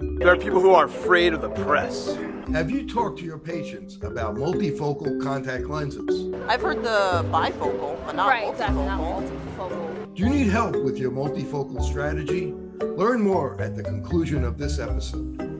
There are people who are afraid of the press. Have you talked to your patients about multifocal contact lenses? I've heard the bifocal, but not right, multifocal. exactly, not multifocal. Do you need help with your multifocal strategy? Learn more at the conclusion of this episode.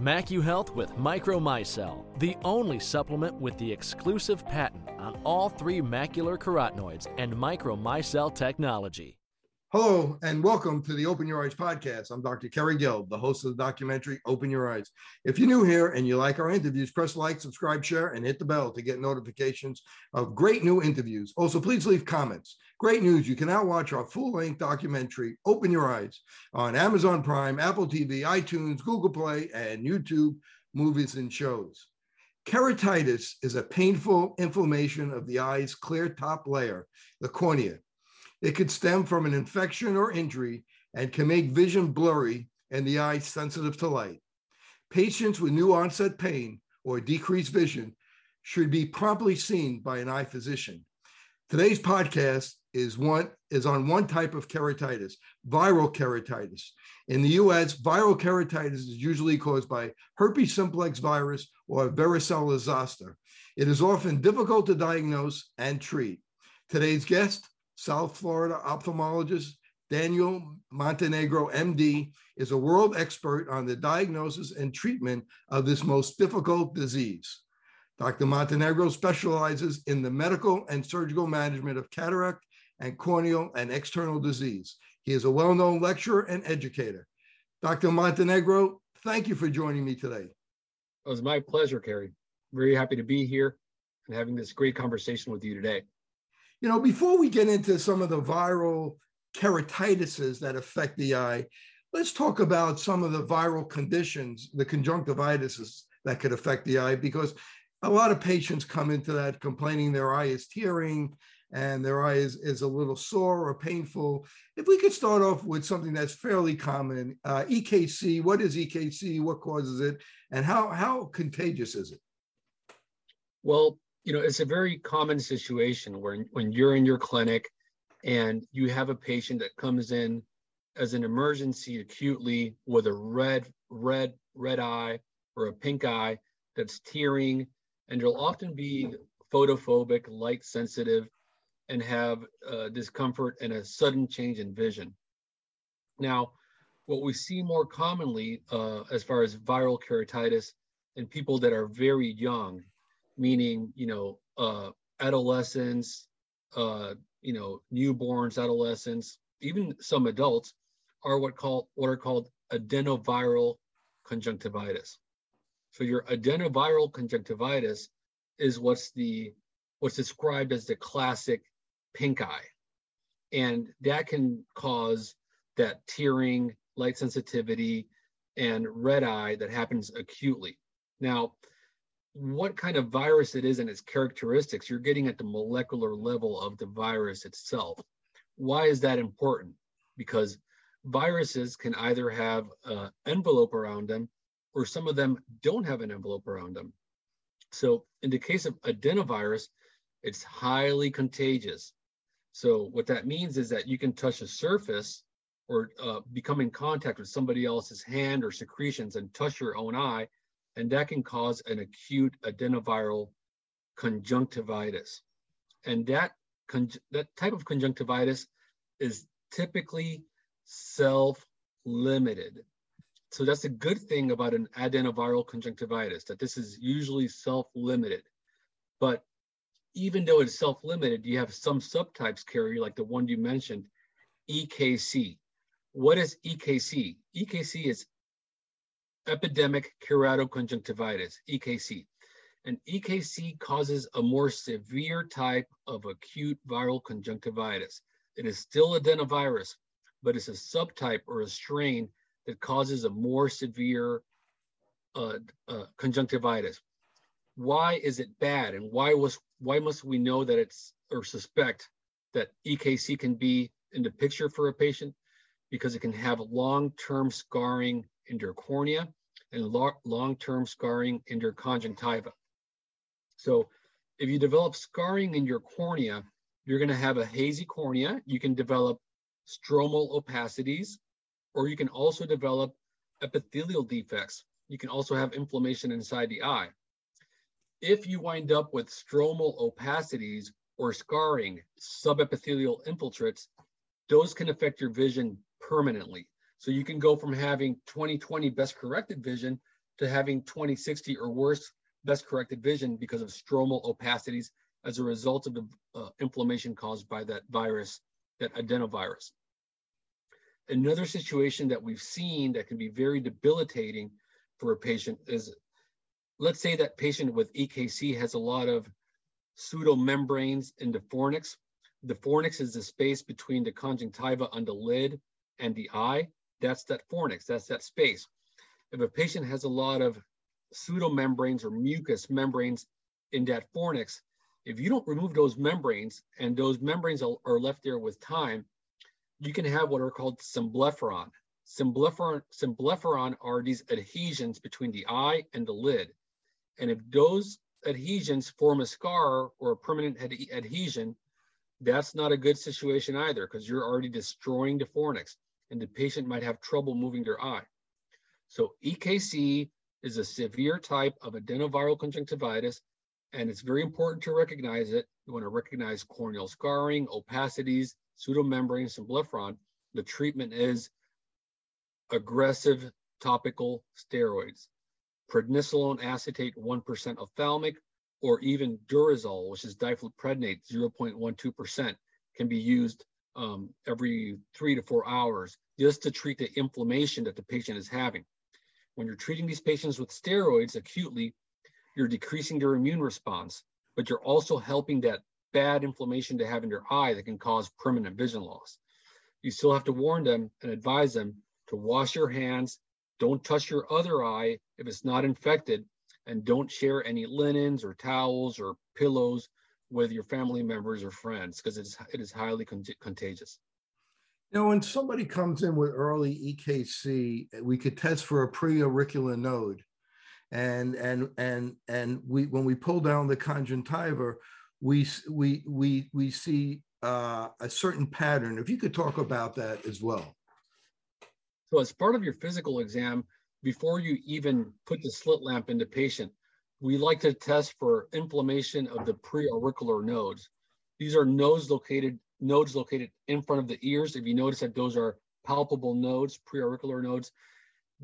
MacuHealth with Micromicelle, the only supplement with the exclusive patent on all three macular carotenoids and Micromicelle technology. Hello, and welcome to the Open Your Eyes podcast. I'm Dr. Kerry Gelb, the host of the documentary Open Your Eyes. If you're new here and you like our interviews, press like, subscribe, share, and hit the bell to get notifications of great new interviews. Also, please leave comments. Great news, you can now watch our full length documentary, Open Your Eyes, on Amazon Prime, Apple TV, iTunes, Google Play, and YouTube movies and shows. Keratitis is a painful inflammation of the eye's clear top layer, the cornea. It could stem from an infection or injury and can make vision blurry and the eye sensitive to light. Patients with new onset pain or decreased vision should be promptly seen by an eye physician. Today's podcast is one is on one type of keratitis, viral keratitis. In the US, viral keratitis is usually caused by herpes simplex virus or varicella zoster. It is often difficult to diagnose and treat. Today's guest, South Florida ophthalmologist Daniel Montenegro, MD, is a world expert on the diagnosis and treatment of this most difficult disease. Dr. Montenegro specializes in the medical and surgical management of cataract and corneal and external disease. He is a well known lecturer and educator. Dr. Montenegro, thank you for joining me today. It was my pleasure, Kerry. Very happy to be here and having this great conversation with you today. You know, before we get into some of the viral keratitises that affect the eye, let's talk about some of the viral conditions, the conjunctivitis that could affect the eye, because a lot of patients come into that complaining their eye is tearing and their eye is, is a little sore or painful. If we could start off with something that's fairly common, uh, EKC, what is EKC, what causes it, and how, how contagious is it? Well, you know, it's a very common situation where when you're in your clinic and you have a patient that comes in as an emergency acutely with a red, red, red eye or a pink eye that's tearing, and you'll often be photophobic, light sensitive, and have uh, discomfort and a sudden change in vision. Now, what we see more commonly uh, as far as viral keratitis in people that are very young, meaning, you know, uh, adolescents, uh, you know, newborns, adolescents, even some adults are what called what are called adenoviral conjunctivitis. So your adenoviral conjunctivitis is what's the what's described as the classic pink eye. And that can cause that tearing, light sensitivity, and red eye that happens acutely. Now, what kind of virus it is and its characteristics, you're getting at the molecular level of the virus itself. Why is that important? Because viruses can either have an envelope around them or some of them don't have an envelope around them. So in the case of adenovirus, it's highly contagious. So what that means is that you can touch a surface or uh, become in contact with somebody else's hand or secretions and touch your own eye, and that can cause an acute adenoviral conjunctivitis. And that, that type of conjunctivitis is typically self-limited. so that's a good thing about an adenoviral conjunctivitis, that this is usually self-limited. But even though it's self-limited, you have some subtypes carry, like the one you mentioned, EKC. What is EKC? EKC is epidemic keratoconjunctivitis, EKC. And EKC causes a more severe type of acute viral conjunctivitis. It is still adenovirus, but it's a subtype or a strain that causes a more severe uh, uh, conjunctivitis. Why is it bad, and why was why must we know that it's or suspect that EKC can be in the picture for a patient? Because it can have long-term scarring in their cornea and long-term scarring in their conjunctiva. So if you develop scarring in your cornea, you're going to have a hazy cornea. You can develop stromal opacities, or you can also develop epithelial defects. You can also have inflammation inside the eye. If you wind up with stromal opacities or scarring, subepithelial infiltrates, those can affect your vision permanently. So you can go from having 20/20 best corrected vision to having 20/60 or worse best corrected vision because of stromal opacities as a result of the uh, inflammation caused by that virus, that adenovirus. Another situation that we've seen that can be very debilitating for a patient is, let's say that patient with EKC has a lot of pseudomembranes in the fornix. The fornix is the space between the conjunctiva on the lid and the eye. That's that fornix, that's that space. If a patient has a lot of pseudomembranes or mucous membranes in that fornix, if you don't remove those membranes and those membranes are, left there with time, you can have what are called symblepharon. Symblepharon, symblepharon are these adhesions between the eye and the lid. And if those adhesions form a scar or a permanent ad adhesion, that's not a good situation either because you're already destroying the fornix and the patient might have trouble moving their eye. So EKC is a severe type of adenoviral conjunctivitis, and it's very important to recognize it. You want to recognize corneal scarring, opacities, pseudomembrane, symblepharon. The treatment is aggressive topical steroids, prednisolone acetate 1% ophthalmic, or even Durezol, which is difluprednate 0.12%, can be used um, every three to four hours just to treat the inflammation that the patient is having. When you're treating these patients with steroids acutely, you're decreasing their immune response, but you're also helping that bad inflammation to have in their eye that can cause permanent vision loss. You still have to warn them and advise them to wash your hands, don't touch your other eye if it's not infected, and don't share any linens or towels or pillows with your family members or friends because it is, it is highly con contagious. You know, when somebody comes in with early EKC, we could test for a preauricular node. And and and and we when we pull down the conjunctiva, we we we we see uh, a certain pattern. If you could talk about that as well. So as part of your physical exam, before you even put the slit lamp in the patient, we like to test for inflammation of the preauricular nodes. These are nodes located nodes located in front of the ears. If you notice that those are palpable nodes, preauricular nodes,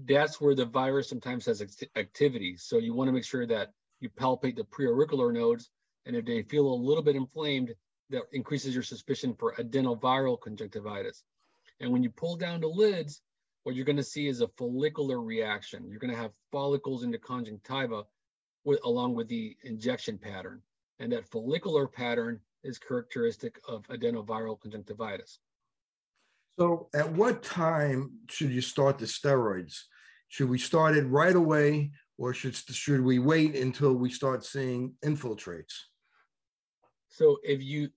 that's where the virus sometimes has activity. So you want to make sure that you palpate the preauricular nodes. And if they feel a little bit inflamed, that increases your suspicion for adenoviral conjunctivitis. And when you pull down the lids, what you're going to see is a follicular reaction. You're going to have follicles in the conjunctiva with, along with the injection pattern. And that follicular pattern is characteristic of adenoviral conjunctivitis. So, at what time should you start the steroids? Should we start it right away, or should should we wait until we start seeing infiltrates? So, if you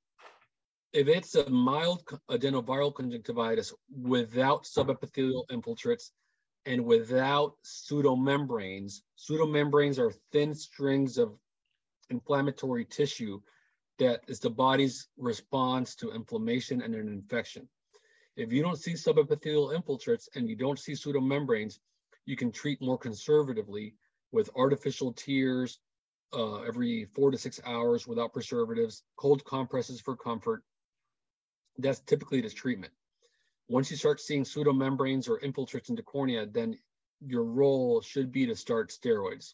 if it's a mild adenoviral conjunctivitis without subepithelial infiltrates and without pseudomembranes, pseudomembranes are thin strings of inflammatory tissue that is the body's response to inflammation and an infection. If you don't see subepithelial infiltrates and you don't see pseudomembranes, you can treat more conservatively with artificial tears uh, every four to six hours without preservatives, cold compresses for comfort. That's typically the treatment. Once you start seeing pseudomembranes or infiltrates into cornea, then your role should be to start steroids.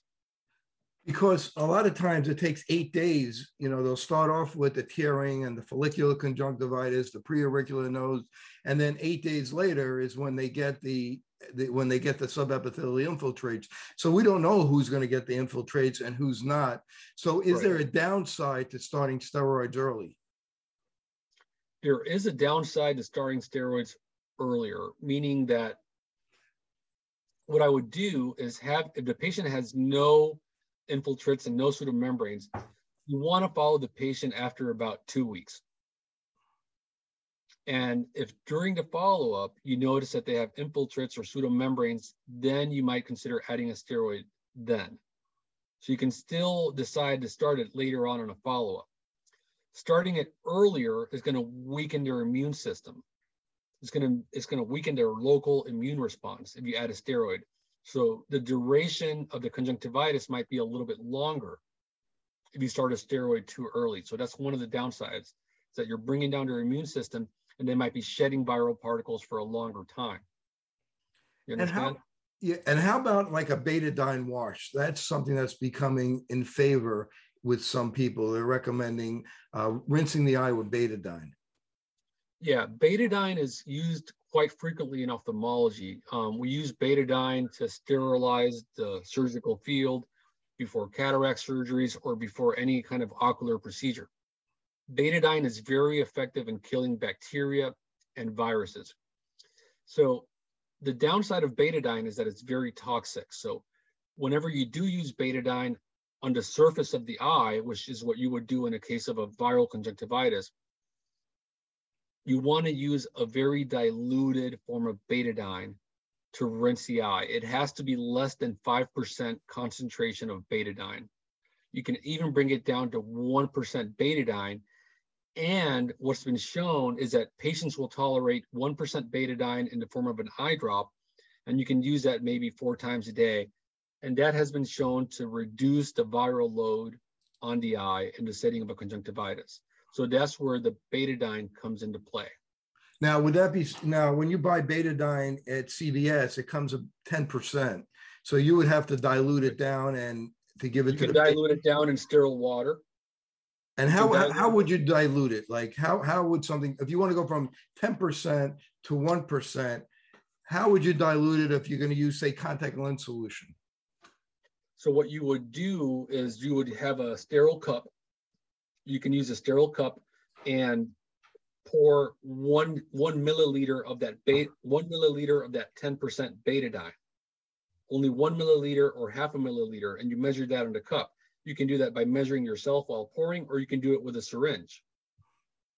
Because a lot of times it takes eight days. You know, they'll start off with the tearing and the follicular conjunctivitis, the preauricular nose, and then eight days later is when they get the, the when they get the subepithelial infiltrates. So we don't know who's going to get the infiltrates and who's not. So is Right. there a downside to starting steroids early? There is a downside to starting steroids earlier, meaning that what I would do is have, if the patient has no infiltrates and no pseudomembranes, you want to follow the patient after about two weeks. And if during the follow-up, you notice that they have infiltrates or pseudomembranes, then you might consider adding a steroid then. So you can still decide to start it later on in a follow-up. Starting it earlier is going to weaken their immune system. It's going to it's going to weaken their local immune response if you add a steroid. So the duration of the conjunctivitis might be a little bit longer if you start a steroid too early. So that's one of the downsides is that you're bringing down their immune system and they might be shedding viral particles for a longer time. You And understand? how, yeah, and how about like a betadine wash? That's something that's becoming in favor with some people. They're recommending uh, rinsing the eye with betadine. Yeah, betadine is used quite frequently in ophthalmology. Um, we use betadine to sterilize the surgical field before cataract surgeries or before any kind of ocular procedure. Betadine is very effective in killing bacteria and viruses. So the downside of betadine is that it's very toxic. So whenever you do use betadine on the surface of the eye, which is what you would do in a case of a viral conjunctivitis, you want to use a very diluted form of betadine to rinse the eye. It has to be less than 5% concentration of betadine. You can even bring it down to 1% betadine. And what's been shown is that patients will tolerate 1% betadine in the form of an eye drop, and you can use that maybe four times a day. And that has been shown to reduce the viral load on the eye in the setting of a conjunctivitis. So that's where the betadine comes into play. Now, would that be now when you buy betadine at CVS, it comes at 10%. So you would have to dilute it down and to give it You to can the dilute it down in sterile water. and how, how how would you dilute it? Like how how would something if you want to go from 10% to 1%, how would you dilute it if you're going to use say contact lens solution? So what you would do is you would have a sterile cup. You can use a sterile cup and pour one one milliliter of that bait one milliliter of that 10% betadine. Only one milliliter or half a milliliter, and you measure that in the cup. You can do that by measuring yourself while pouring, or you can do it with a syringe.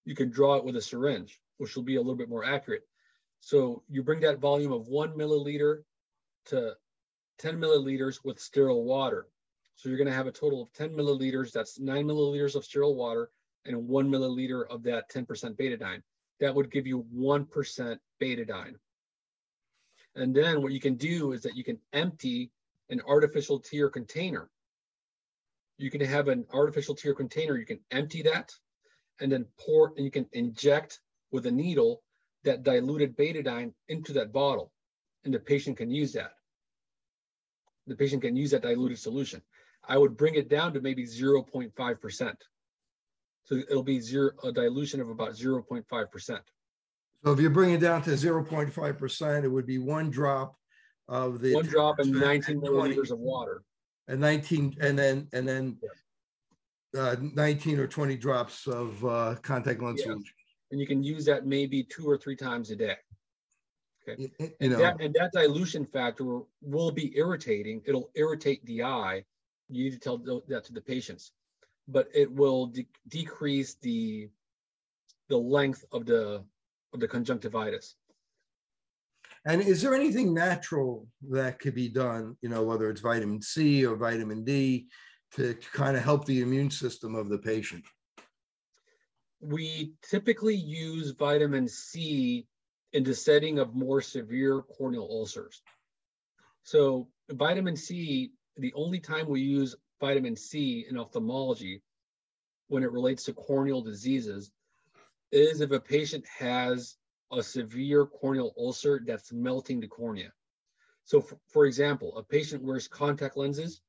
You can draw it with a syringe, which will be a little bit more accurate. So you bring that volume of one milliliter to 10 milliliters with sterile water. So you're going to have a total of 10 milliliters. That's nine milliliters of sterile water and one milliliter of that 10% betadine. That would give you 1% betadine. And then what you can do is that you can empty an artificial tear container. You can have an artificial tear container. You can empty that and then pour, and you can inject with a needle that diluted betadine into that bottle. And the patient can use that the patient can use that diluted solution. I would bring it down to maybe 0.5%. So it'll be zero, a dilution of about 0.5%. So if you bring it down to 0.5%, it would be one drop of the One drop and 19 and 20 milliliters of water. and 19 and then and then uh, 19 or 20 drops of uh, contact lens Yeah. solution. And you can use that maybe two or three times a day. You And know, that, and that dilution factor will be irritating. It'll irritate the eye. You need to tell that to the patients, but it will de- decrease the the length of the of the conjunctivitis. and is there anything natural that could be done? You know, whether it's vitamin C or vitamin D, to kind of help the immune system of the patient. we typically use vitamin C in the setting of more severe corneal ulcers. So vitamin C, the only time we use vitamin C in ophthalmology when it relates to corneal diseases is if a patient has a severe corneal ulcer that's melting the cornea. So, for, for example, a patient wears contact lenses.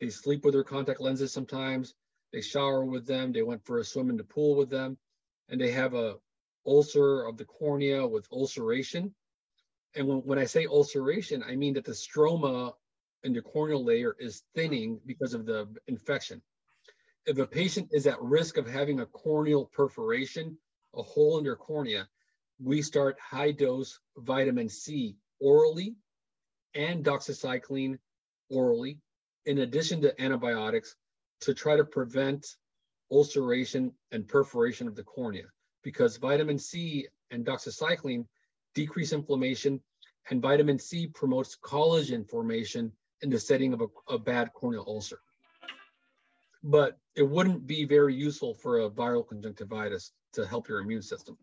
They sleep with their contact lenses sometimes. They shower with them. They went for a swim in the pool with them, and they have a ulcer of the cornea with ulceration. And when, when I say ulceration, I mean that the stroma in the corneal layer is thinning because of the infection. If a patient is at risk of having a corneal perforation, a hole in their cornea, we start high dose vitamin C orally and doxycycline orally, in addition to antibiotics, to try to prevent ulceration and perforation of the cornea because vitamin C and doxycycline decrease inflammation, and vitamin C promotes collagen formation in the setting of a, a bad corneal ulcer. But it wouldn't be very useful for a viral conjunctivitis to help your immune system.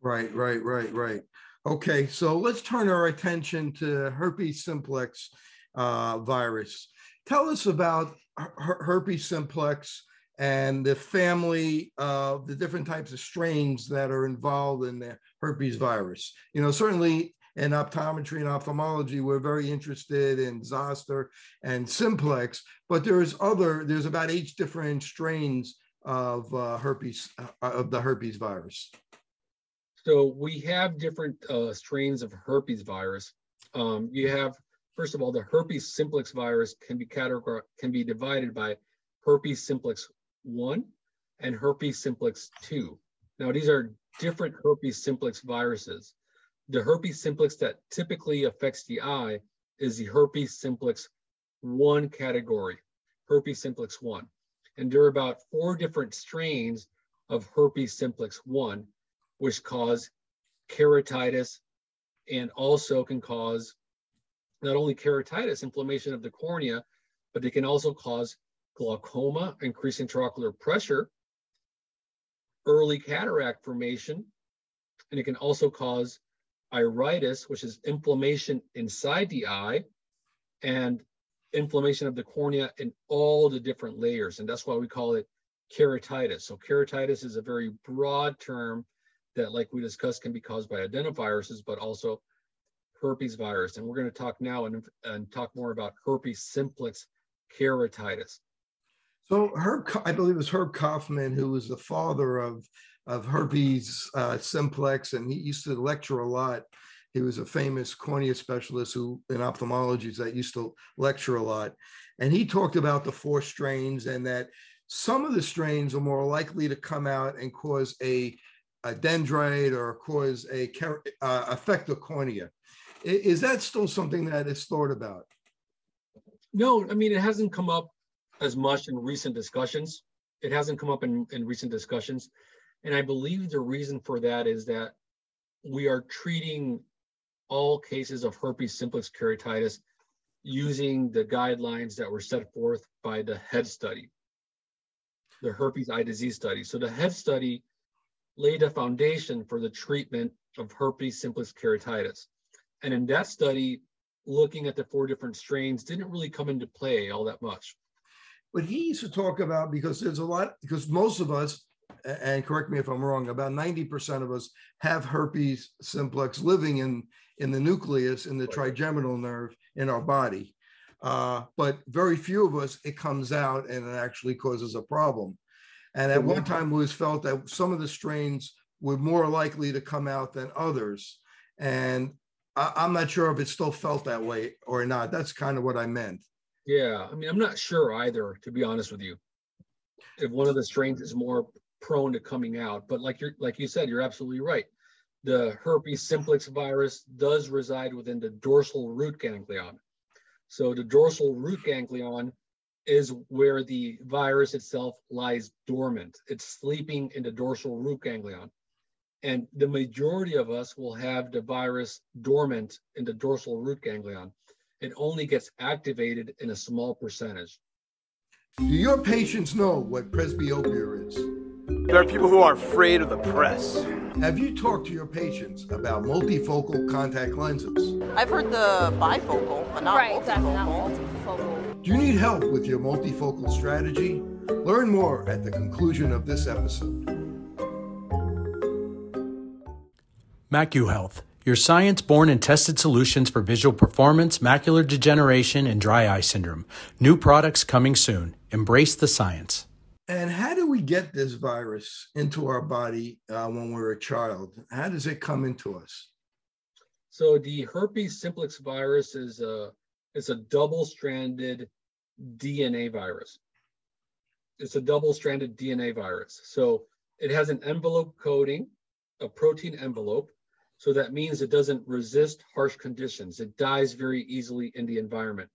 Right, right, right, right. Okay, so let's turn our attention to herpes simplex uh, virus. Tell us about her- herpes simplex and the family of the different types of strains that are involved in the herpes virus. You know, certainly in optometry and ophthalmology, we're very interested in zoster and simplex, but there's other, there's about eight different strains of uh, herpes, uh, of the herpes virus. So we have different uh, strains of herpes virus. Um, you have, first of all, the herpes simplex virus can be categorized, can be divided by herpes simplex 1 and herpes simplex 2. Now, these are different herpes simplex viruses. The herpes simplex that typically affects the eye is the herpes simplex 1 category, herpes simplex 1. And there are about four different strains of herpes simplex 1, which cause keratitis and also can cause not only keratitis, inflammation of the cornea, but they can also cause glaucoma, increasing intraocular pressure, early cataract formation, and it can also cause iritis, which is inflammation inside the eye, and inflammation of the cornea in all the different layers. And that's why we call it keratitis. So keratitis is a very broad term that, like we discussed, can be caused by adenoviruses, but also herpes virus. And we're going to talk now and, and talk more about herpes simplex keratitis. So Herb, I believe it was Herb Kaufman, who was the father of of herpes uh, simplex, and he used to lecture a lot. He was a famous cornea specialist who in ophthalmology that used to lecture a lot, and he talked about the four strains and that some of the strains are more likely to come out and cause a, a dendrite or cause a uh, affect the cornea. Is that still something that is thought about? No, I mean it hasn't come up as much in recent discussions. It hasn't come up in, in recent discussions. And I believe the reason for that is that we are treating all cases of herpes simplex keratitis using the guidelines that were set forth by the HEAD study, the herpes eye disease study. So the HEAD study laid a foundation for the treatment of herpes simplex keratitis. And in that study, looking at the four different strains didn't really come into play all that much. But he used to talk about because there's a lot, because most of us, and correct me if I'm wrong, about 90% of us have herpes simplex living in, in the nucleus, in the trigeminal nerve in our body. Uh, but very few of us, it comes out and it actually causes a problem. And at one time, was felt that some of the strains were more likely to come out than others. And I, I'm not sure if it still felt that way or not. That's kind of what I meant. Yeah, I mean, I'm not sure either, to be honest with you. If one of the strains is more prone to coming out, but like you're like you said, you're absolutely right. The herpes simplex virus does reside within the dorsal root ganglion. So the dorsal root ganglion is where the virus itself lies dormant. It's sleeping in the dorsal root ganglion. And the majority of us will have the virus dormant in the dorsal root ganglion it only gets activated in a small percentage. Do your patients know what presbyopia is? There are people who are afraid of the press. Have you talked to your patients about multifocal contact lenses? I've heard the bifocal, but not right, multifocal. exactly, not multifocal. Do you need help with your multifocal strategy? Learn more at the conclusion of this episode. MacuHealth your science born and tested solutions for visual performance, macular degeneration, and dry eye syndrome. New products coming soon. Embrace the science. And how do we get this virus into our body uh, when we're a child? How does it come into us? So the herpes simplex virus is a it's a double-stranded DNA virus. It's a double-stranded DNA virus. So it has an envelope coating, a protein envelope. So that means it doesn't resist harsh conditions. It dies very easily in the environment.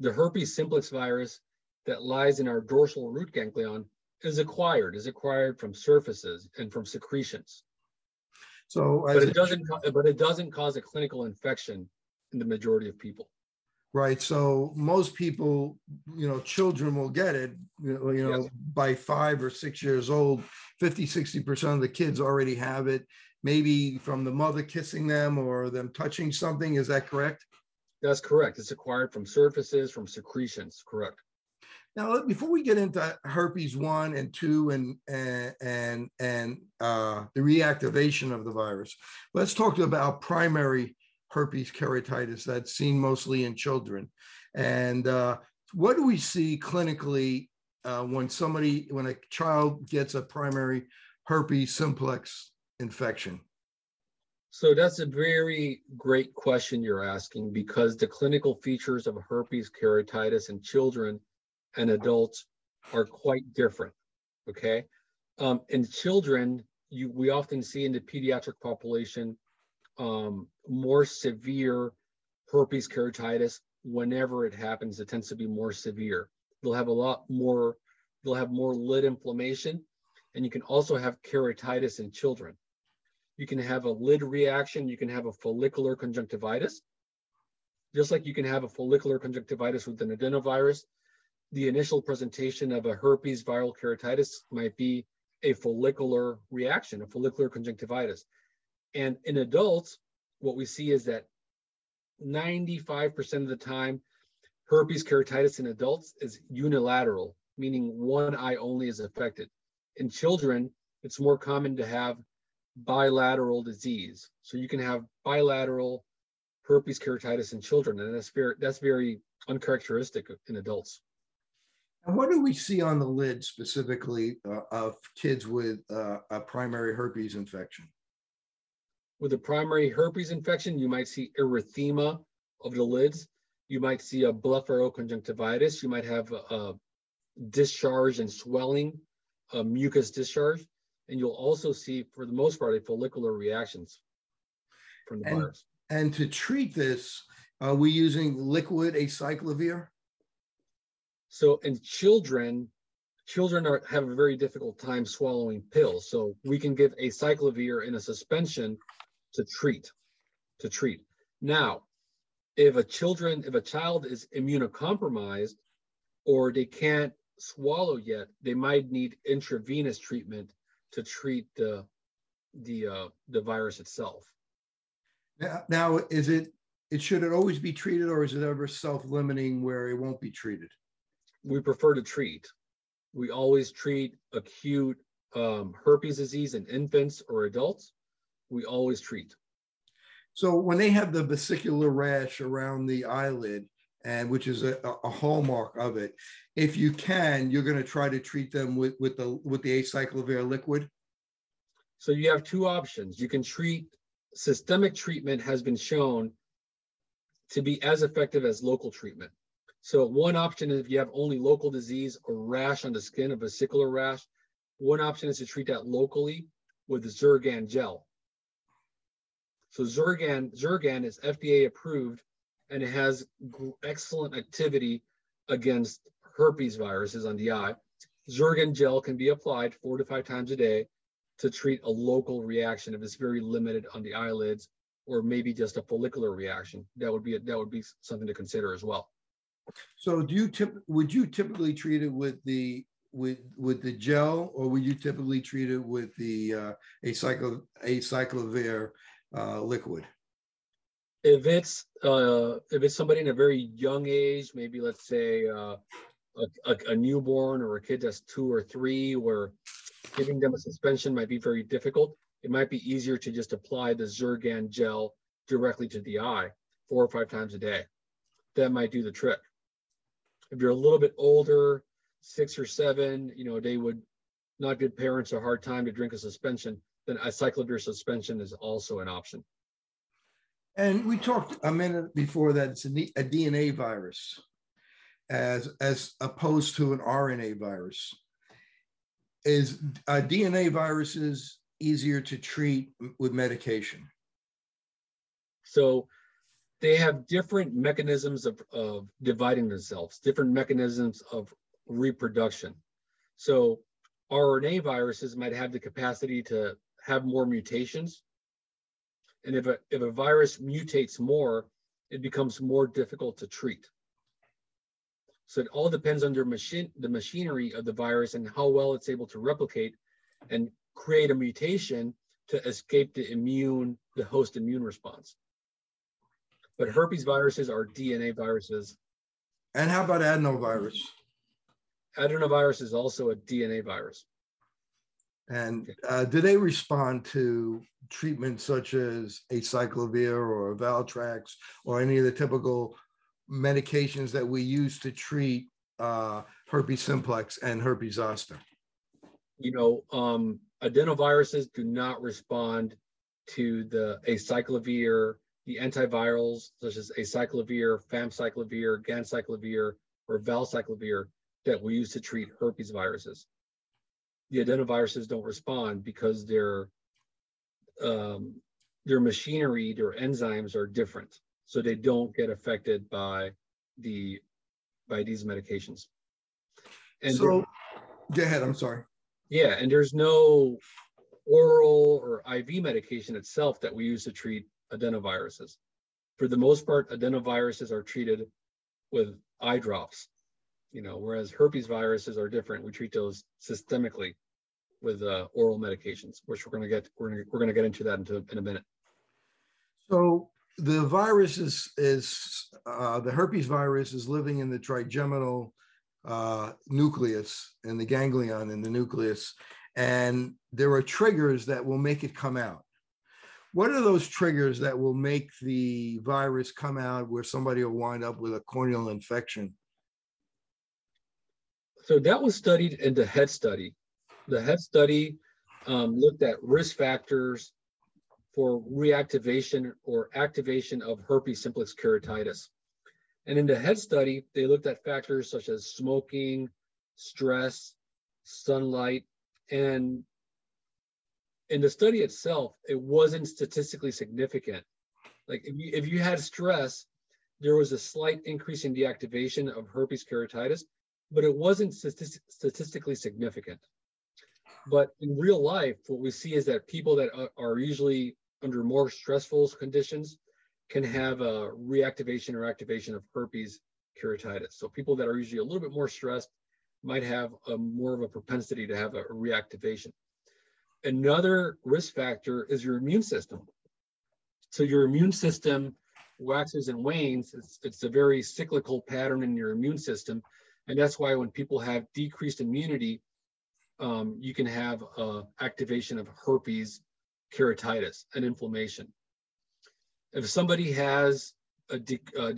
The herpes simplex virus that lies in our dorsal root ganglion is acquired, is acquired from surfaces and from secretions. So, but it doesn't, but it doesn't cause a clinical infection in the majority of people. Right. So most people, you know, children will get it, you know, you know yes. by five or six years old, 50, 60% of the kids already have it, maybe from the mother kissing them or them touching something. Is that correct? That's correct. It's acquired from surfaces, from secretions. Correct. Now, before we get into herpes one and two and and and, and uh, the reactivation of the virus, let's talk about primary herpes keratitis that's seen mostly in children. And uh, what do we see clinically uh, when somebody, when a child gets a primary herpes simplex infection? So that's a very great question you're asking because the clinical features of herpes keratitis in children and adults are quite different. Okay. Um, in children, you we often see in the pediatric population um, more severe herpes keratitis whenever it happens. It tends to be more severe. They'll have a lot more. They'll have more lid inflammation, and you can also have keratitis in children. You can have a lid reaction. You can have a follicular conjunctivitis, just like you can have a follicular conjunctivitis with an adenovirus the initial presentation of a herpes viral keratitis might be a follicular reaction, a follicular conjunctivitis. And in adults, what we see is that 95% of the time, herpes keratitis in adults is unilateral, meaning one eye only is affected. In children, it's more common to have bilateral disease. So you can have bilateral herpes keratitis in children, and that's very, that's very uncharacteristic in adults. And what do we see on the lid specifically uh, of kids with uh, a primary herpes infection? With a primary herpes infection, you might see erythema of the lids. You might see a blepharoconjunctivitis. You might have a, discharge and swelling, a mucus discharge. And you'll also see, for the most part, a follicular reactions from the and, virus. And to treat this, are we using liquid acyclovir? So in children, children are, have a very difficult time swallowing pills. So we can give acyclovir in a suspension to treat, to treat. Now, if a children, if a child is immunocompromised or they can't swallow yet, they might need intravenous treatment to treat the the uh, the virus itself. Now, now, is it it should it always be treated, or is it ever self-limiting where it won't be treated? we prefer to treat. We always treat acute um, herpes disease in infants or adults. We always treat. So when they have the vesicular rash around the eyelid, and which is a, a hallmark of it, if you can, you're going to try to treat them with with the with the acyclovir liquid. So you have two options. You can treat systemic treatment has been shown to be as effective as local treatment. So one option is if you have only local disease or rash on the skin, a vesicular rash, one option is to treat that locally with Zirgan gel. So Zirgan, Zirgan is FDA approved and it has excellent activity against herpes viruses on the eye. Zirgan gel can be applied four to five times a day to treat a local reaction if it's very limited on the eyelids or maybe just a follicular reaction. That would be that would be something to consider as well. So do you tip, would you typically treat it with the with with the gel or would you typically treat it with the uh, acyclo, acyclovir uh, liquid? If it's uh, if it's somebody in a very young age, maybe let's say uh, a, a, a newborn or a kid that's two or three, where giving them a suspension might be very difficult. it might be easier to just apply the Zirgan gel directly to the eye four or five times a day. That might do the trick. If you're a little bit older, six or seven, you know, they would not give parents a hard time to drink a suspension, then acyclovir suspension is also an option. And we talked a minute before that it's a, DNA virus as, as opposed to an RNA virus. Is uh, DNA viruses easier to treat with medication? So they have different mechanisms of, of dividing themselves, different mechanisms of reproduction. So RNA viruses might have the capacity to have more mutations. And if a, if a virus mutates more, it becomes more difficult to treat. So it all depends on machine, the machinery of the virus and how well it's able to replicate and create a mutation to escape the immune, the host immune response. But herpes viruses are DNA viruses. And how about adenovirus? Adenovirus is also a DNA virus. And uh, do they respond to treatments such as acyclovir or Valtrex or any of the typical medications that we use to treat uh, herpes simplex and herpes zoster? You know, um, adenoviruses do not respond to the acyclovir, the antivirals such as acyclovir, famciclovir, ganciclovir, or valciclovir that we use to treat herpes viruses. The adenoviruses don't respond because their um, their machinery, their enzymes are different, so they don't get affected by the by these medications. And so, go ahead. I'm sorry. Yeah, and there's no oral or IV medication itself that we use to treat adenoviruses. For the most part, adenoviruses are treated with eye drops, you know, whereas herpes viruses are different. We treat those systemically with uh, oral medications, which we're going to get we're going we're going to get into that into, in a minute. So the virus is is uh, the herpes virus is living in the trigeminal uh, nucleus and the ganglion in the nucleus, and there are triggers that will make it come out. What are those triggers that will make the virus come out where somebody will wind up with a corneal infection? So that was studied in the HEAD study. The HEAD study um, looked at risk factors for reactivation or activation of herpes simplex keratitis. And in the HEAD study, they looked at factors such as smoking, stress, sunlight, and in the study itself, it wasn't statistically significant. Like if you, if you had stress, there was a slight increase in deactivation of herpes keratitis, but it wasn't statistically significant. But in real life, what we see is that people that are, usually under more stressful conditions can have a reactivation or activation of herpes keratitis. So people that are usually a little bit more stressed might have a more of a propensity to have a reactivation. Another risk factor is your immune system. So your immune system waxes and wanes. It's, it's a very cyclical pattern in your immune system. And that's why when people have decreased immunity, um, you can have uh, activation of herpes keratitis and inflammation if somebody has a, uh,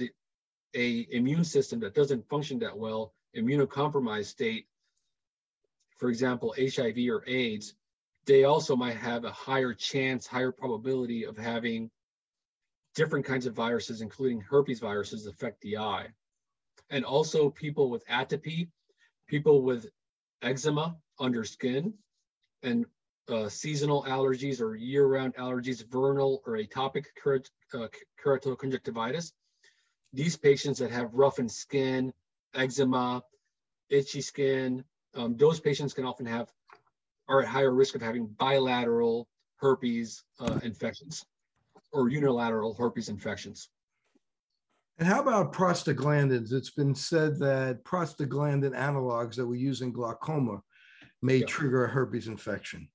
a immune system that doesn't function that well, immunocompromised state, for example, HIV or AIDS, they also might have a higher chance, higher probability of having different kinds of viruses, including herpes viruses, affect the eye. And also people with atopy, people with eczema under skin, and uh, seasonal allergies or year-round allergies, vernal or atopic uh, keratoconjunctivitis. These patients that have roughened skin, eczema, itchy skin, um, those patients can often have are at higher risk of having bilateral herpes uh, infections or unilateral herpes infections. And how about prostaglandins? It's been said that prostaglandin analogs that we use in glaucoma may yeah. trigger a herpes infection.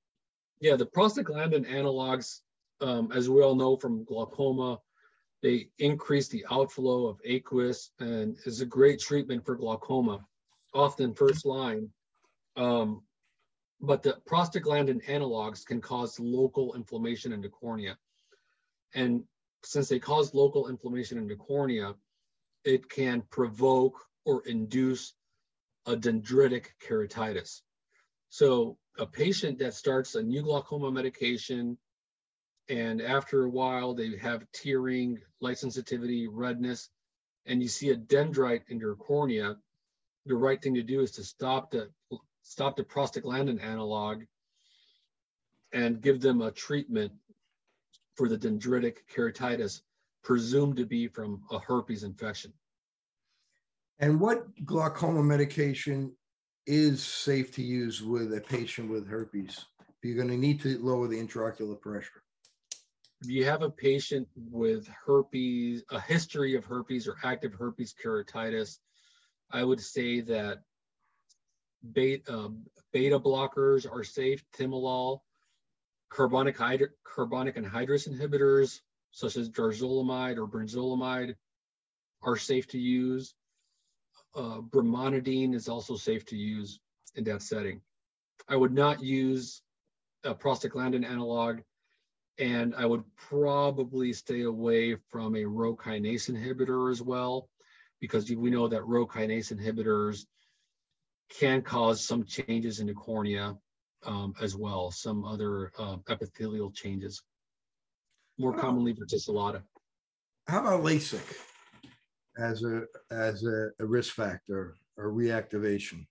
Yeah, the prostaglandin analogs, um, as we all know from glaucoma, they increase the outflow of aqueous and is a great treatment for glaucoma, often first line. Um, but the prostaglandin analogs can cause local inflammation in the cornea. And since they cause local inflammation in the cornea, it can provoke or induce a dendritic keratitis. So a patient that starts a new glaucoma medication and after a while they have tearing, light sensitivity, redness, and you see a dendrite in your cornea, the right thing to do is to stop the stop the prostaglandin analog and give them a treatment for the dendritic keratitis presumed to be from a herpes infection. And what glaucoma medication is safe to use with a patient with herpes? You're going to need to lower the intraocular pressure. If you have a patient with herpes, a history of herpes or active herpes keratitis, I would say that beta, um, beta blockers are safe, timolol, carbonic, hydro, carbonic anhydrase inhibitors, such as dorzolamide or brinzolamide, are safe to use. Uh, brimonidine is also safe to use in that setting. I would not use a prostaglandin analog, and I would probably stay away from a Rho kinase inhibitor as well, because we know that Rho kinase inhibitors can cause some changes in the cornea um, as well, some other uh, epithelial changes, more commonly verticillata. How about LASIK as a as a, a risk factor or reactivation?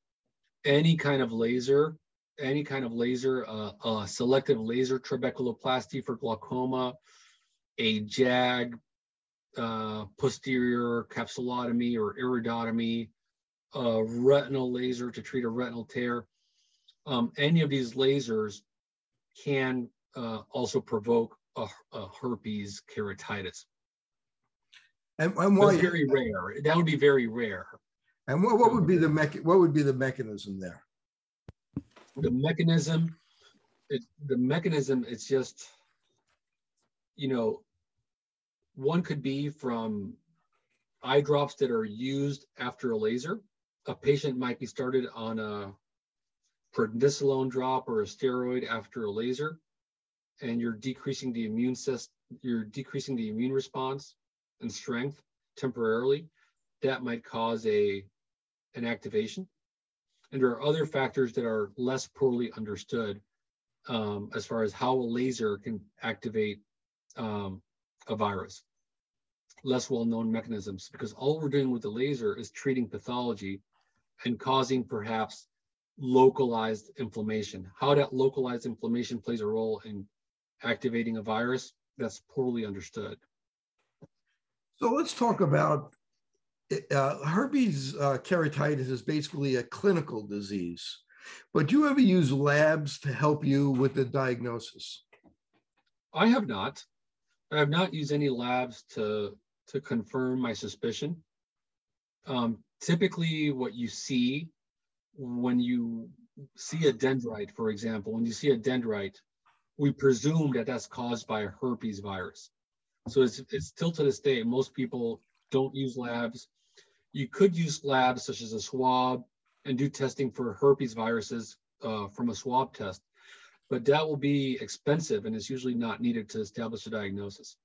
Any kind of laser, any kind of laser, uh, uh, selective laser trabeculoplasty for glaucoma, a YAG, uh, posterior capsulotomy or iridotomy, a retinal laser to treat a retinal tear. Um, any of these lasers can uh, also provoke a, a, herpes keratitis. And, and why? very rare. That would be very rare. And what, what would be the mech? What would be the mechanism there? The mechanism, it, the mechanism. It's just, you know, one could be from eye drops that are used after a laser a patient might be started on a prednisolone drop or a steroid after a laser, and you're decreasing the immune system, you're decreasing the immune response and strength temporarily. That might cause a an activation. And there are other factors that are less poorly understood um, as far as how a laser can activate um, a virus. Less well-known mechanisms because all we're doing with the laser is treating pathology and causing perhaps localized inflammation. How that localized inflammation plays a role in activating a virus, that's poorly understood. So let's talk about uh, herpes uh, keratitis is basically a clinical disease, but do you ever use labs to help you with the diagnosis? I have not. I have not used any labs to to confirm my suspicion. Um, typically what you see when you see a dendrite, for example, when you see a dendrite, we presume that that's caused by a herpes virus. So it's, it's still to this day, most people don't use labs. You could use labs such as a swab and do testing for herpes viruses uh, from a swab test, but that will be expensive and it's usually not needed to establish a diagnosis.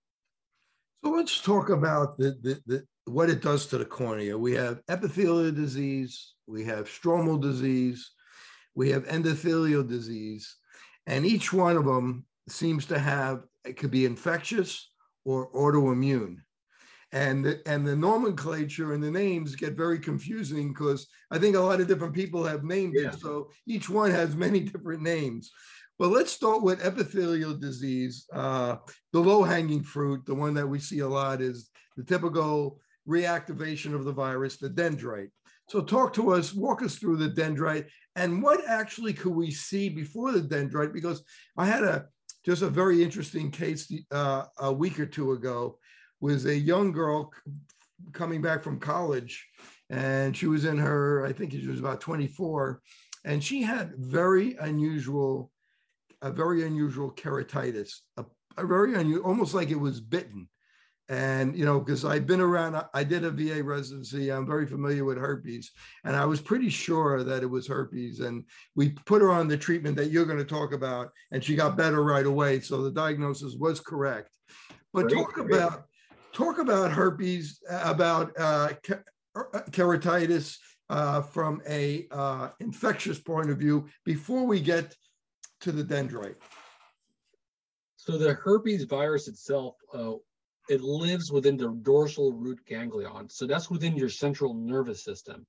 So let's talk about the, the, the, what it does to the cornea. We have epithelial disease, we have stromal disease, we have endothelial disease, and each one of them seems to have it could be infectious or autoimmune. And the, and the nomenclature and the names get very confusing because I think a lot of different people have named yeah. it. So each one has many different names. Well, let's start with epithelial disease. Uh, the low hanging fruit, the one that we see a lot, is the typical reactivation of the virus, the dendrite. So, talk to us, walk us through the dendrite, and what actually could we see before the dendrite? Because I had a just a very interesting case uh, a week or two ago, was a young girl coming back from college, and she was in her, I think she was about 24, and she had very unusual, a very unusual keratitis, a, a very unusual, almost like it was bitten And, you know, because I've been around, I did a VA residency. I'm very familiar with herpes. And I was pretty sure that it was herpes. And we put her on the treatment that you're going to talk about, and she got better right away. So the diagnosis was correct. But Great, talk about talk about herpes, about uh, ke- uh, keratitis uh, from a uh, infectious point of view before we get to the dendrite. So the herpes virus itself, uh, it lives within the dorsal root ganglion. So that's within your central nervous system,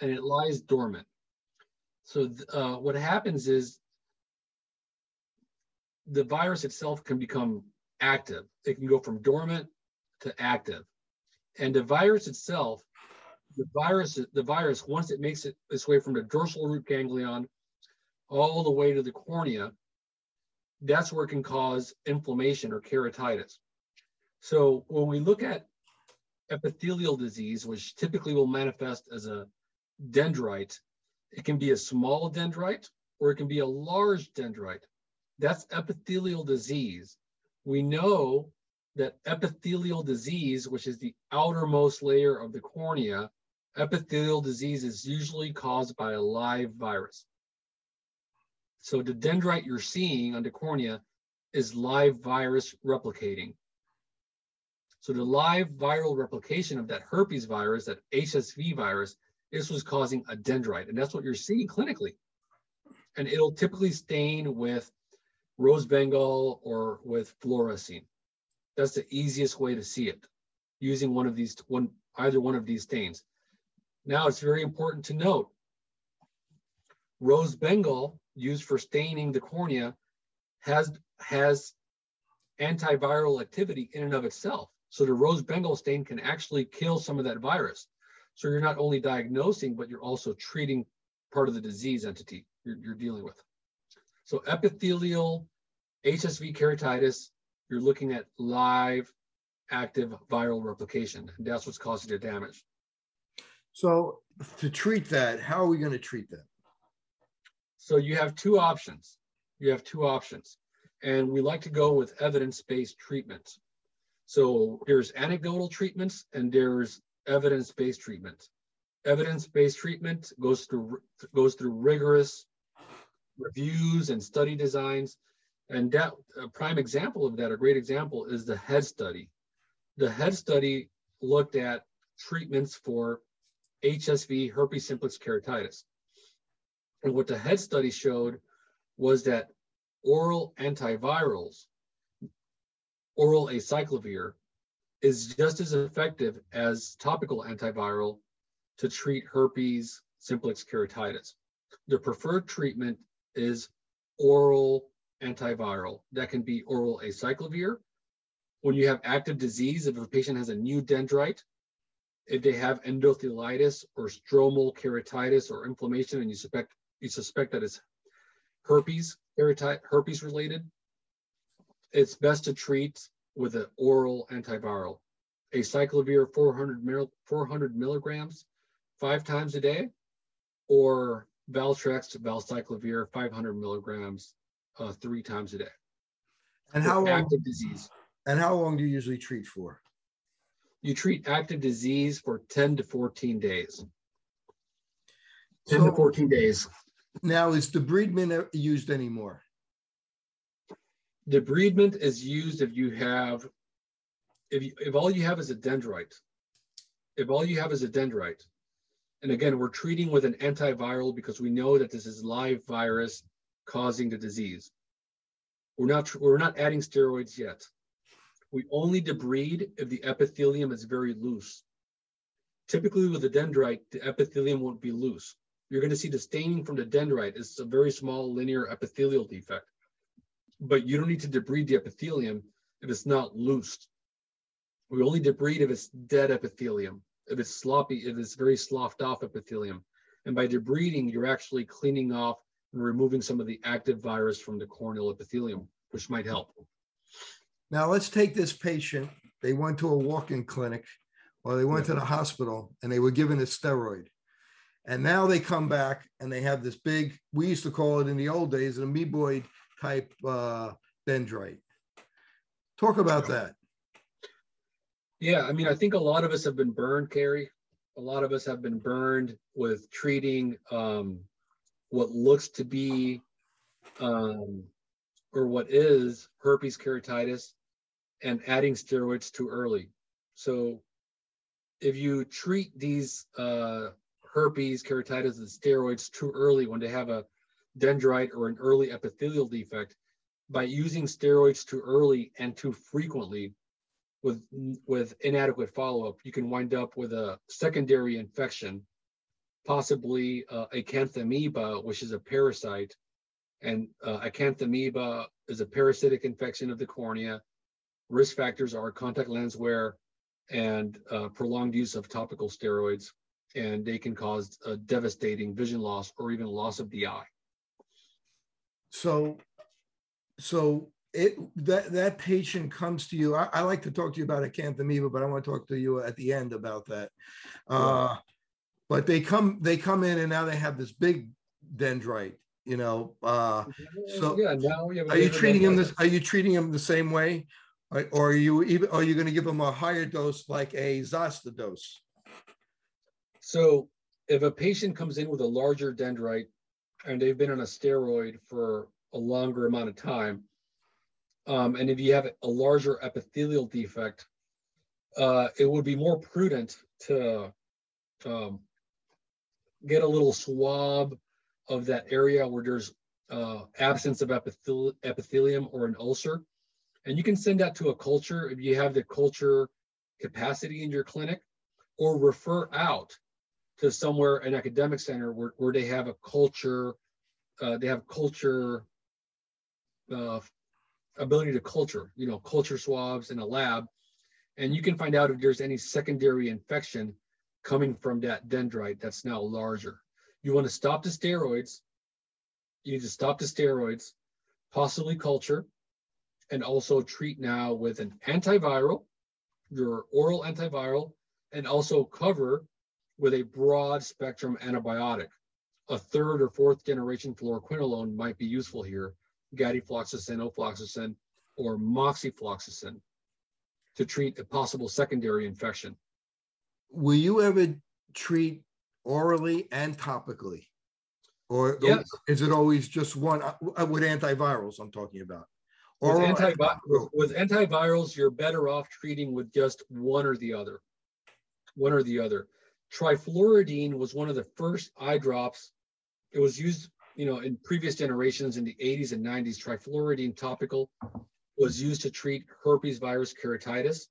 and it lies dormant. So uh, what happens is the virus itself can become active. It can go from dormant to active, and the virus itself, the virus, the virus once it makes it its way from the dorsal root ganglion all the way to the cornea, that's where it can cause inflammation or keratitis. So when we look at epithelial disease, which typically will manifest as a dendrite, it can be a small dendrite or it can be a large dendrite. That's epithelial disease. We know that epithelial disease, which is the outermost layer of the cornea, epithelial disease is usually caused by a live virus. So the dendrite you're seeing on the cornea is live virus replicating. So the live viral replication of that herpes virus, that HSV virus, this was causing a dendrite, and that's what you're seeing clinically. And it'll typically stain with rose bengal or with fluorescein. That's the easiest way to see it, using one of these one either one of these stains. Now it's very important to note rose bengal used for staining the cornea has has antiviral activity in and of itself. So the rose bengal stain can actually kill some of that virus. So you're not only diagnosing, but you're also treating part of the disease entity you're, you're dealing with. So epithelial HSV keratitis, you're looking at live active viral replication. And that's what's causing the damage. So to treat that, how are we going to treat that? So you have two options. You have two options. And we like to go with evidence-based treatments. So there's anecdotal treatments and there's evidence-based treatment. Evidence-based treatment goes through goes through rigorous reviews and study designs. And that a prime example of that, a great example, is the HEAD study. The HEAD study looked at treatments for HSV herpes simplex keratitis. And what the HEAD study showed was that oral antivirals, oral acyclovir, is just as effective as topical antiviral to treat herpes simplex keratitis. The preferred treatment is oral antiviral. That can be oral acyclovir. When you have active disease, if a patient has a new dendrite, if they have endothelitis or stromal keratitis or inflammation, and you suspect you suspect that it's herpes herpes related, it's best to treat with an oral antiviral. Acyclovir 400 mil, 400 milligrams five times a day, or Valtrex valcyclovir 500 milligrams uh, three times a day. And how long, active disease? and how long do you usually treat for? You treat active disease for 10 to 14 days. 10 to 14 days. now is the debridement used anymore? Debridement is used if you have, if you, if all you have is a dendrite. If all you have is a dendrite, and again, we're treating with an antiviral because we know that this is live virus causing the disease. We're not we're not adding steroids yet. We only debride if the epithelium is very loose. Typically, with a dendrite, the epithelium won't be loose. You're going to see the staining from the dendrite. It's a very small linear epithelial defect but you don't need to debride the epithelium if it's not loosed. We only debride if it's dead epithelium, if it's sloppy, if it's very sloughed off epithelium. And by debriding, you're actually cleaning off and removing some of the active virus from the corneal epithelium, which might help. Now let's take this patient. They went to a walk-in clinic or they went to the hospital and they were given a steroid. And now they come back and they have this big, we used to call it in the old days, an amoeboid type uh, dendrite. Talk about that. Yeah, I mean, I think a lot of us have been burned, Kerry. A lot of us have been burned with treating um, what looks to be um, or what is herpes keratitis and adding steroids too early. So if you treat these uh, herpes keratitis and steroids too early when they have a dendrite or an early epithelial defect, by using steroids too early and too frequently with with inadequate follow-up, you can wind up with a secondary infection, possibly uh, acanthamoeba, which is a parasite. And uh, acanthamoeba is a parasitic infection of the cornea. Risk factors are contact lens wear and uh, prolonged use of topical steroids, and they can cause a devastating vision loss or even loss of the eye. So, so it that that patient comes to you. I, I like to talk to you about acanthamoeba, but I want to talk to you at the end about that. Uh, but they come they come in and now they have this big dendrite. You know, uh, so yeah, now are you treating him this? Are you treating him the same way, or, or are you even? Are you going to give him a higher dose like a Zoster dose? So if a patient comes in with a larger dendrite and they've been on a steroid for a longer amount of time, um, and if you have a larger epithelial defect, uh, it would be more prudent to um, get a little swab of that area where there's uh, absence of epithel- epithelium or an ulcer. And you can send that to a culture if you have the culture capacity in your clinic, or refer out to somewhere, an academic center where, where they have a culture, uh, they have culture uh, ability to culture, you know, culture swabs in a lab, and you can find out if there's any secondary infection coming from that dendrite that's now larger. You want to stop the steroids. You need to stop the steroids, possibly culture, and also treat now with an antiviral, your oral antiviral, and also cover with a broad spectrum antibiotic. A third or fourth generation fluoroquinolone might be useful here gatifloxacin, ofloxacin, or moxifloxacin to treat a possible secondary infection. Will you ever treat orally and topically? Or Yes. is it always just one uh, with antivirals I'm talking about? With, antivi- with antivirals, you're better off treating with just one or the other. One or the other. Trifluridine was one of the first eye drops. It was used, you know, in previous generations in the 80s and 90s. Trifluridine topical was used to treat herpes virus keratitis,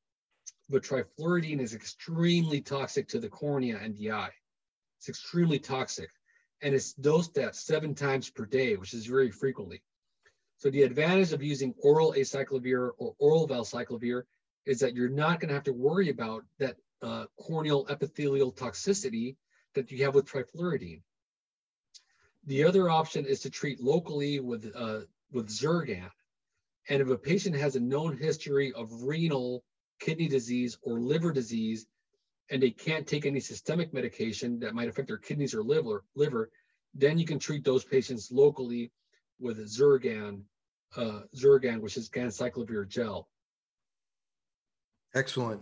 but trifluridine is extremely toxic to the cornea and the eye. It's extremely toxic, and it's dosed at seven times per day, which is very frequently. So the advantage of using oral acyclovir or oral valcyclovir is that you're not going to have to worry about that uh, corneal epithelial toxicity that you have with trifluridine. The other option is to treat locally with uh, with Zirgan. And if a patient has a known history of renal, kidney disease, or liver disease, and they can't take any systemic medication that might affect their kidneys or liver, liver, then you can treat those patients locally with Zirgan, uh, Zirgan, which is ganciclovir gel. Excellent.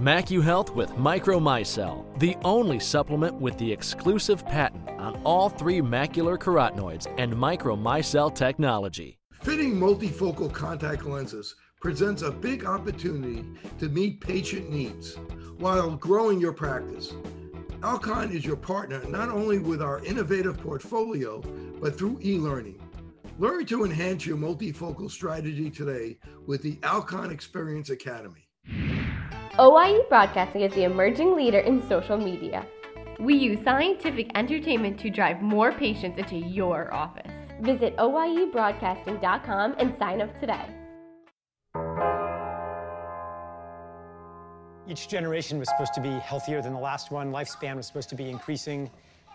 MacuHealth with Micromicelle, the only supplement with the exclusive patent on all three macular carotenoids and Micromicelle technology. Fitting multifocal contact lenses presents a big opportunity to meet patient needs while growing your practice. Alcon is your partner not only with our innovative portfolio, but through e learning. Learn to enhance your multifocal strategy today with the Alcon Experience Academy. OIE Broadcasting is the emerging leader in social media. We use scientific entertainment to drive more patients into your office. Visit OIEBroadcasting.com and sign up today. Each generation was supposed to be healthier than the last one. Lifespan was supposed to be increasing.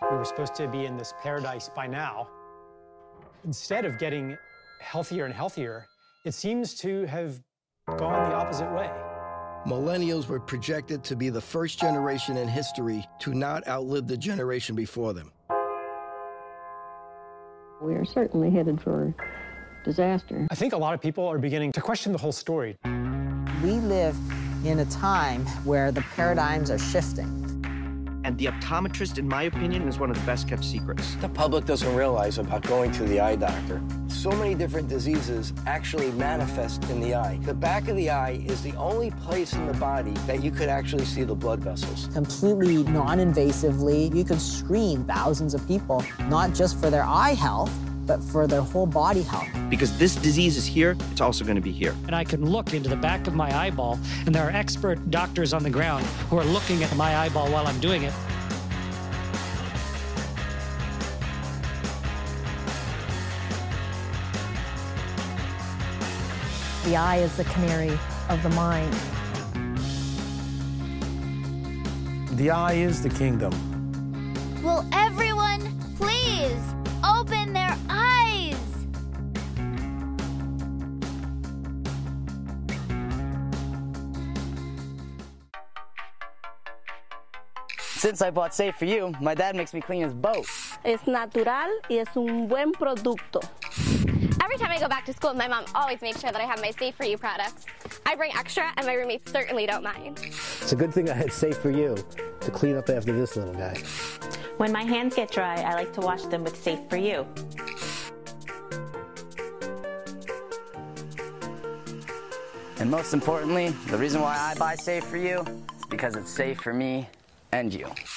We were supposed to be in this paradise by now. Instead of getting healthier and healthier, it seems to have gone the opposite way. Millennials were projected to be the first generation in history to not outlive the generation before them. We are certainly headed for disaster. I think a lot of people are beginning to question the whole story. We live in a time where the paradigms are shifting. And the optometrist, in my opinion, is one of the best kept secrets. The public doesn't realize about going to the eye doctor. So many different diseases actually manifest in the eye. The back of the eye is the only place in the body that you could actually see the blood vessels. Completely non invasively, you could screen thousands of people, not just for their eye health, but for their whole body health. Because this disease is here, it's also going to be here. And I can look into the back of my eyeball, and there are expert doctors on the ground who are looking at my eyeball while I'm doing it. The eye is the canary of the mind. The eye is the kingdom. Will Since I bought Safe for You, my dad makes me clean his boat. Es natural y es un buen producto. Every time I go back to school, my mom always makes sure that I have my Safe for You products. I bring extra, and my roommates certainly don't mind. It's a good thing I had Safe for You to clean up after this little guy. When my hands get dry, I like to wash them with Safe for You. And most importantly, the reason why I buy Safe for You is because it's safe for me and you.